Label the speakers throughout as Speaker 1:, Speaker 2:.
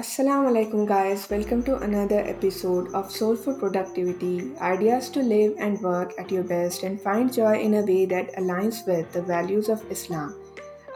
Speaker 1: Assalamu alaikum, guys. Welcome to another episode of Soulful Productivity Ideas to live and work at your best and find joy in a way that aligns with the values of Islam.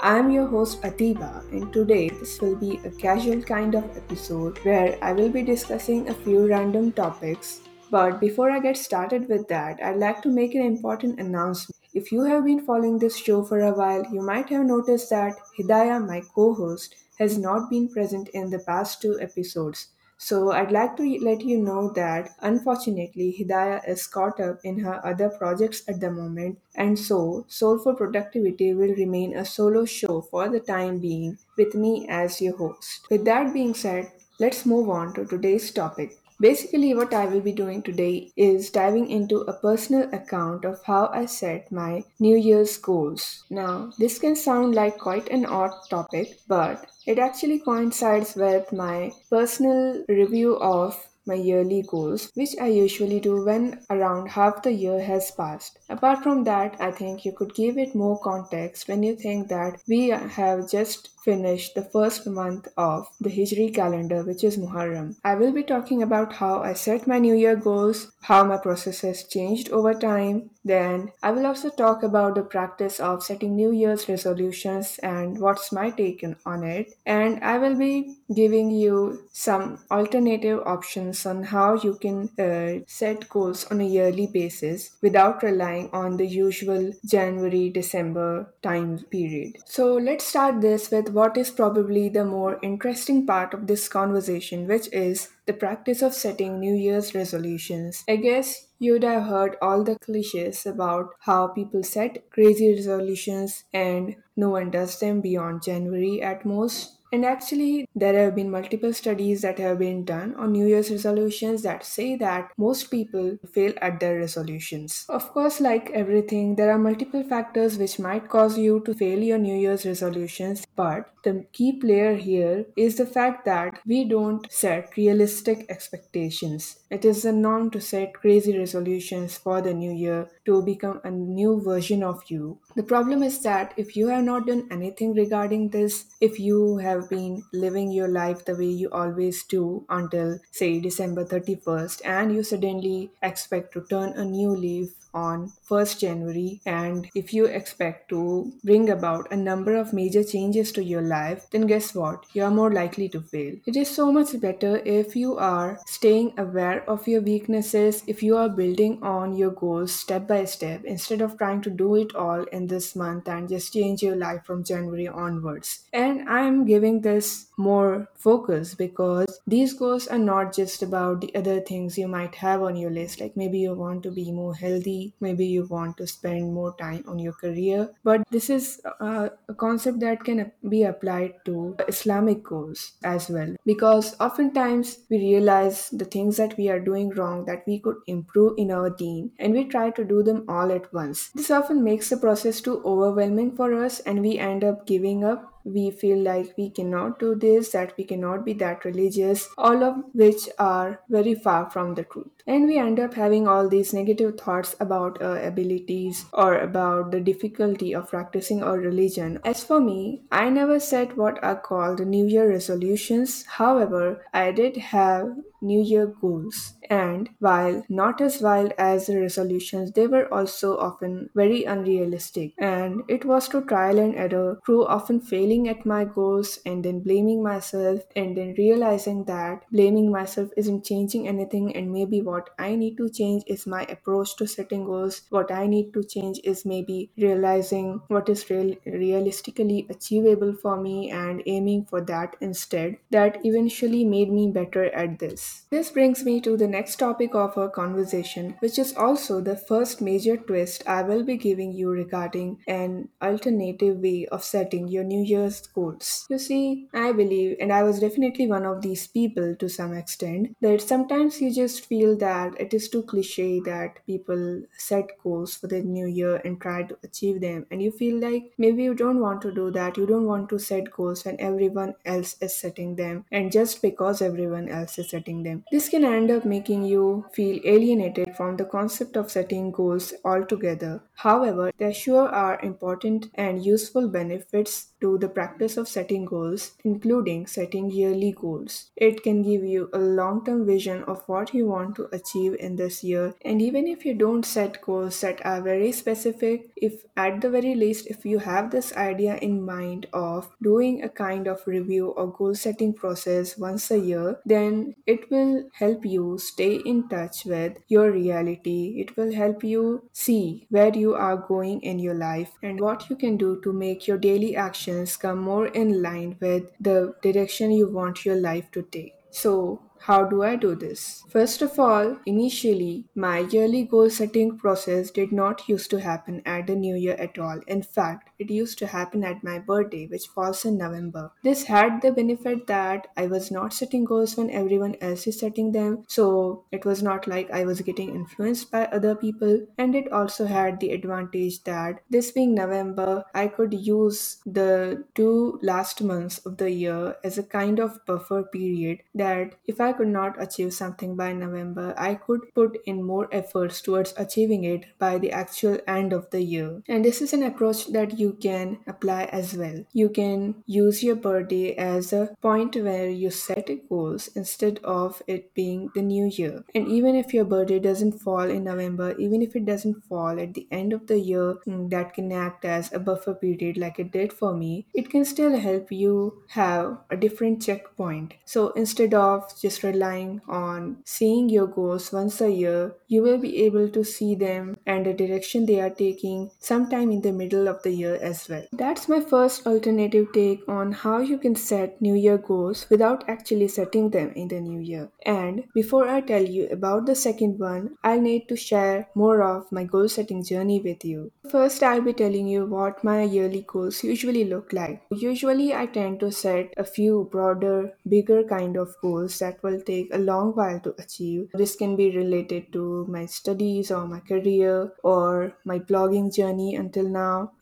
Speaker 1: I am your host Atiba, and today this will be a casual kind of episode where I will be discussing a few random topics. But before I get started with that, I'd like to make an important announcement. If you have been following this show for a while, you might have noticed that Hidayah, my co host, has not been present in the past two episodes. So I'd like to let you know that unfortunately Hidayah is caught up in her other projects at the moment and so Soulful Productivity will remain a solo show for the time being with me as your host. With that being said, let's move on to today's topic. Basically, what I will be doing today is diving into a personal account of how I set my New Year's goals. Now, this can sound like quite an odd topic, but it actually coincides with my personal review of my yearly goals, which I usually do when around half the year has passed. Apart from that, I think you could give it more context when you think that we have just finished the first month of the Hijri calendar, which is Muharram. I will be talking about how I set my New Year goals, how my process has changed over time. Then, I will also talk about the practice of setting New Year's resolutions and what's my take on it. And I will be giving you some alternative options on how you can uh, set goals on a yearly basis without relying on the usual January December time period. So, let's start this with what is probably the more interesting part of this conversation, which is the practice of setting New Year's resolutions. I guess you'd have heard all the cliches about how people set crazy resolutions and no one does them beyond January at most. And actually, there have been multiple studies that have been done on New Year's resolutions that say that most people fail at their resolutions. Of course, like everything, there are multiple factors which might cause you to fail your New Year's resolutions, but the key player here is the fact that we don't set realistic expectations. It is the norm to set crazy resolutions for the new year to become a new version of you. The problem is that if you have not done anything regarding this, if you have have been living your life the way you always do until, say, December 31st, and you suddenly expect to turn a new leaf on 1st January and if you expect to bring about a number of major changes to your life, then guess what? You are more likely to fail. It is so much better if you are staying aware of your weaknesses, if you are building on your goals step by step instead of trying to do it all in this month and just change your life from January onwards. And I am giving giving this more focus because these goals are not just about the other things you might have on your list. Like maybe you want to be more healthy, maybe you want to spend more time on your career, but this is a, a concept that can be applied to Islamic goals as well. Because oftentimes we realize the things that we are doing wrong that we could improve in our deen and we try to do them all at once. This often makes the process too overwhelming for us and we end up giving up we feel like we cannot do this, that we cannot be that religious, all of which are very far from the truth. And we end up having all these negative thoughts about our abilities or about the difficulty of practicing our religion. As for me, I never set what are called New Year resolutions. However, I did have New Year goals. And while not as wild as the resolutions, they were also often very unrealistic. And it was to trial and error, through often failing at my goals and then blaming myself, and then realizing that blaming myself isn't changing anything, and maybe what I need to change is my approach to setting goals. What I need to change is maybe realizing what is real- realistically achievable for me and aiming for that instead. That eventually made me better at this. This brings me to the next topic of our conversation, which is also the first major twist I will be giving you regarding an alternative way of setting your New Year's goals. You see, I believe, and I was definitely one of these people to some extent, that sometimes you just feel that it is too cliche that people set goals for the new year and try to achieve them, and you feel like maybe you don't want to do that, you don't want to set goals when everyone else is setting them, and just because everyone else is setting them. This can end up making you feel alienated from the concept of setting goals altogether. However, there sure are important and useful benefits to the practice of setting goals, including setting yearly goals. It can give you a long term vision of what you want to achieve in this year. And even if you don't set goals that are very specific, if at the very least, if you have this idea in mind of doing a kind of review or goal setting process once a year, then it will help you stay in touch with your reality. It will help you see where you are going in your life and what you can do to make your daily actions come more in line with the direction you want your life to take. So, how do I do this? First of all, initially, my yearly goal setting process did not used to happen at the new year at all. In fact, it used to happen at my birthday, which falls in November. This had the benefit that I was not setting goals when everyone else is setting them, so it was not like I was getting influenced by other people, and it also had the advantage that this being November, I could use the two last months of the year as a kind of buffer period that if I could not achieve something by November, I could put in more efforts towards achieving it by the actual end of the year. And this is an approach that you can apply as well. You can use your birthday as a point where you set goals instead of it being the new year. And even if your birthday doesn't fall in November, even if it doesn't fall at the end of the year, mm, that can act as a buffer period like it did for me, it can still help you have a different checkpoint. So instead of just relying on seeing your goals once a year, you will be able to see them and the direction they are taking sometime in the middle of the year as well. That's my first alternative take on how you can set New Year goals without actually setting them in the new year. And before I tell you about the second one, I'll need to share more of my goal setting journey with you. First, I'll be telling you what my yearly goals usually look like. Usually, I tend to set a few broader, bigger kind of goals that will take a long while to achieve. This can be related to my studies or my career or my blogging journey until now,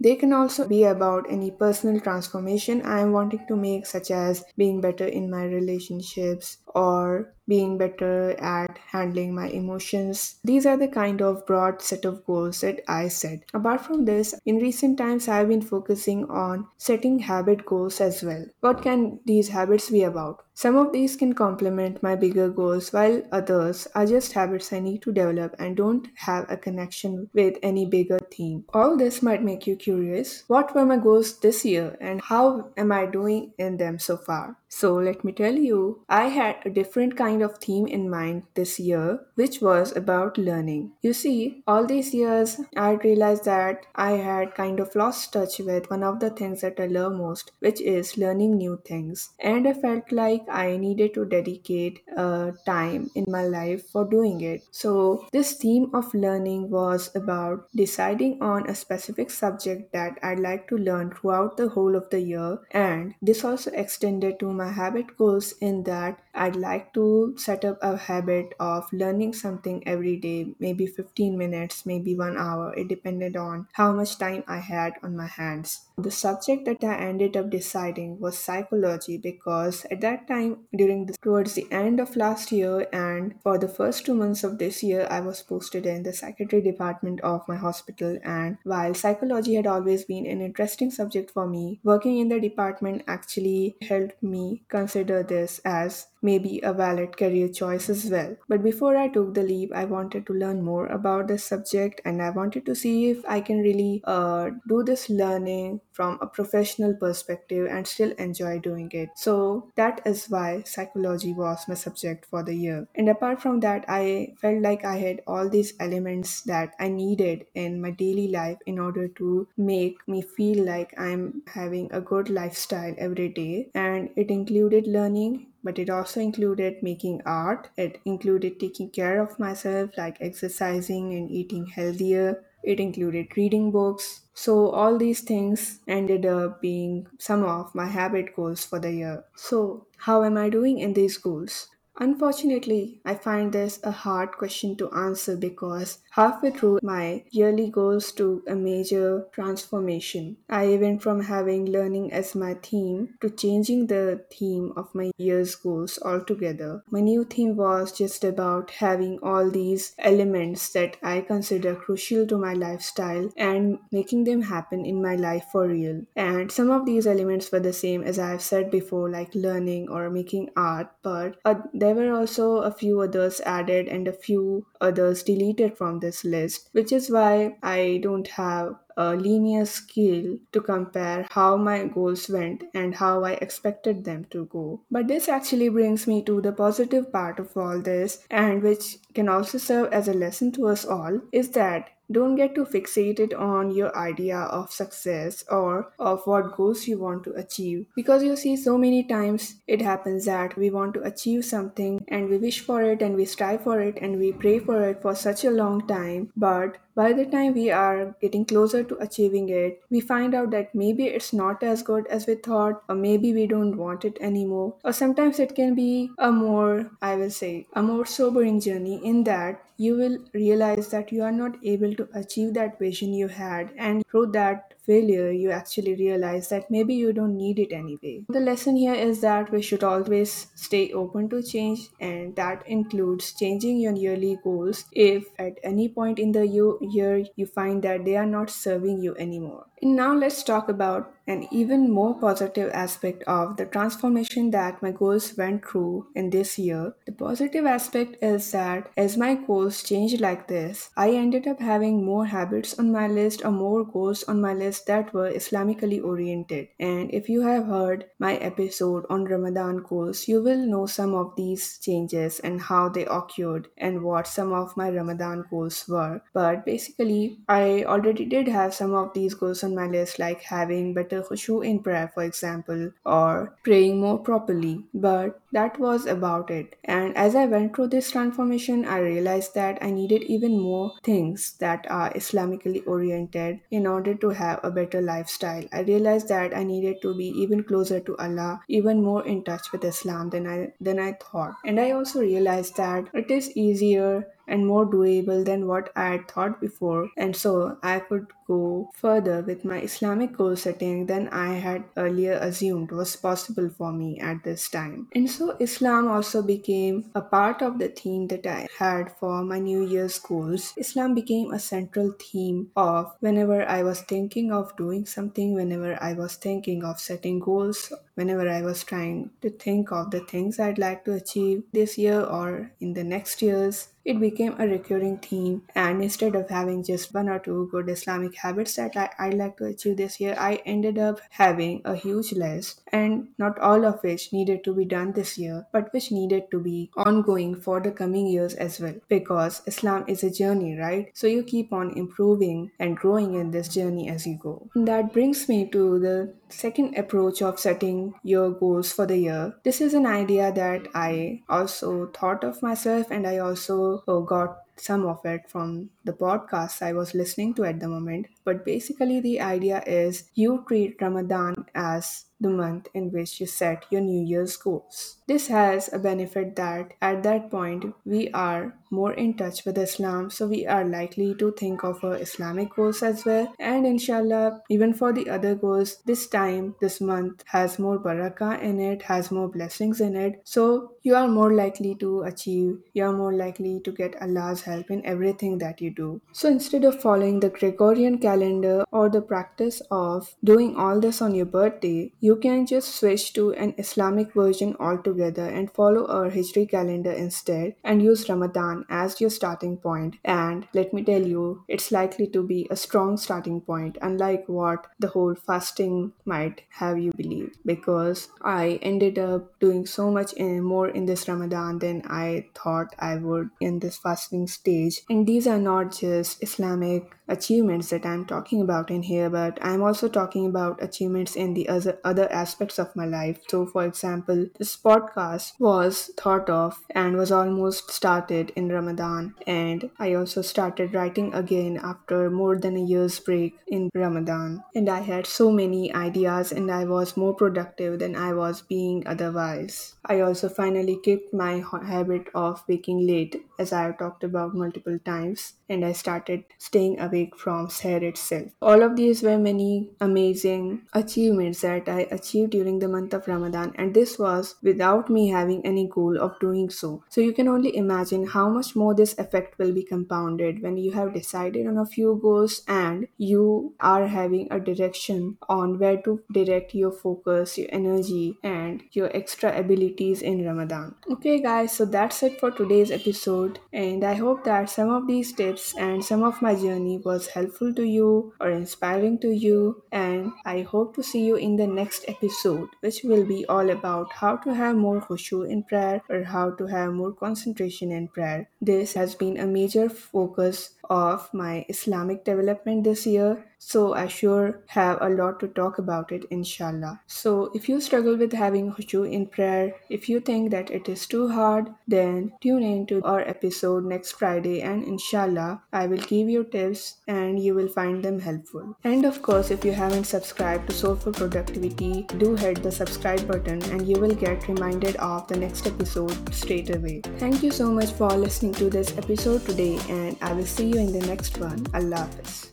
Speaker 1: they can also be about any personal transformation I am wanting to make, such as being better in my relationships or being better at handling my emotions. These are the kind of broad set of goals that I set. Apart from this, in recent times, I have been focusing on setting habit goals as well. What can these habits be about? Some of these can complement my bigger goals, while others are just habits I need to develop and don't have a connection with any bigger theme. All this might make you curious. What were my goals this year and how am I doing in them so far? So, let me tell you, I had a different kind of theme in mind this year, which was about learning. You see, all these years I realized that I had kind of lost touch with one of the things that I love most, which is learning new things. And I felt like I needed to dedicate uh, time in my life for doing it. So, this theme of learning was about deciding on a specific subject that I'd like to learn throughout the whole of the year, and this also extended to my habit goals in that I'd like to set up a habit of learning something every day, maybe 15 minutes, maybe one hour. It depended on how much time I had on my hands. The subject that I ended up deciding was psychology because at that time, during the, towards the end of last year and for the first two months of this year, I was posted in the psychiatry department of my hospital. And while psychology had always been an interesting subject for me, working in the department actually helped me consider this as maybe a valid career choice as well. But before I took the leap, I wanted to learn more about this subject and I wanted to see if I can really uh, do this learning from a professional perspective and still enjoy doing it. So that is why psychology was my subject for the year. And apart from that, I felt like I had all these elements that I needed in my daily life in order to make me feel like I'm having a good lifestyle every day. And it included learning but it also included making art. It included taking care of myself, like exercising and eating healthier. It included reading books. So, all these things ended up being some of my habit goals for the year. So, how am I doing in these goals? Unfortunately, I find this a hard question to answer because halfway through my yearly goals to a major transformation. I went from having learning as my theme to changing the theme of my year's goals altogether. My new theme was just about having all these elements that I consider crucial to my lifestyle and making them happen in my life for real. And some of these elements were the same as I have said before, like learning or making art, but uh, there were also a few others added and a few others deleted from this list, which is why I don't have a linear scale to compare how my goals went and how I expected them to go. But this actually brings me to the positive part of all this, and which can also serve as a lesson to us all, is that don't get too fixated on your idea of success or of what goals you want to achieve because you see so many times it happens that we want to achieve something and we wish for it and we strive for it and we pray for it for such a long time but by the time we are getting closer to achieving it, we find out that maybe it's not as good as we thought, or maybe we don't want it anymore. Or sometimes it can be a more, I will say, a more sobering journey in that you will realize that you are not able to achieve that vision you had, and through that failure, you actually realize that maybe you don't need it anyway. The lesson here is that we should always stay open to change, and that includes changing your yearly goals if at any point in the year you find that they are not serving you anymore. And now let's talk about an even more positive aspect of the transformation that my goals went through in this year. The positive aspect is that as my goals changed like this, I ended up having more habits on my list or more goals on my list that were Islamically oriented. And if you have heard my episode on Ramadan goals, you will know some of these changes and how they occurred and what some of my Ramadan goals were. But basically, I already did have some of these goals on my list, like having better khushu in prayer, for example, or praying more properly. But that was about it. And as I went through this transformation, I realized that I needed even more things that are Islamically oriented in order to have a better lifestyle. I realized that I needed to be even closer to Allah, even more in touch with Islam than I than I thought. And I also realized that it is easier and more doable than what I had thought before, and so I could go further with my Islamic goal setting than I had earlier assumed was possible for me at this time. And so Islam also became a part of the theme that I had for my New Year's goals. Islam became a central theme of whenever I was thinking of doing something, whenever I was thinking of setting goals, whenever I was trying to think of the things I'd like to achieve this year or in the next years it became a recurring theme and instead of having just one or two good islamic habits that I, i'd like to achieve this year i ended up having a huge list and not all of which needed to be done this year but which needed to be ongoing for the coming years as well. Because islam is a journey right? So you keep on improving and growing in this journey as you go. And that brings me to the second approach of setting your goals for the year. This is an idea that i also thought of myself and i also uh, got some of it from the podcast I was listening to at the moment. But basically, the idea is you treat Ramadan as the month in which you set your New Year's goals. This has a benefit that at that point we are more in touch with Islam, so we are likely to think of our Islamic goals as well. And inshallah, even for the other goals, this time, this month has more barakah in it, has more blessings in it. So you are more likely to achieve, you are more likely to get Allah's help in everything that you do. So instead of following the Gregorian calendar or the practice of doing all this on your birthday, you can just switch to an Islamic version altogether and follow our Hijri calendar instead and use Ramadan as your starting point. And let me tell you, it's likely to be a strong starting point, unlike what the whole fasting might have you believe. Because I ended up doing so much in, more in this Ramadan than I thought I would in this fasting stage. And these are not just Islamic achievements that I'm talking about in here, but I'm also talking about achievements in the other other aspects of my life. So, for example, this podcast was thought of and was almost started in Ramadan, and I also started writing again after more than a year's break in Ramadan. And I had so many ideas, and I was more productive than I was being otherwise. I also finally kicked my habit of waking late, as I have talked about multiple times, and I started staying awake from Seher itself. All of these were many amazing achievements that I achieved during the month of Ramadan, and this was without me having any goal of doing so. So you can only imagine how much more this effect will be compounded when you have decided on a few goals and you are having a direction on where to direct your focus, your energy, and your extra abilities in Ramadan. Okay, guys, so that's it for today's episode, and I hope that some of these tips and some of my journey was helpful to you or inspiring to you. And I hope to see you in the next episode, which will be all about how to have more khushu in prayer or how to have more concentration in prayer. This has been a major focus of my Islamic development this year. So I sure have a lot to talk about it, inshallah. So if you struggle with having khushu in prayer, if you think that it is too hard, then tune in to our episode next Friday and inshallah I will give you tips and you will find them helpful. And of course, if you haven't subscribed to Soulful Productivity, do hit the subscribe button and you will get reminded of the next episode straight away. Thank you so much for listening to this episode today and I will see you in the next one. Allah Hafiz.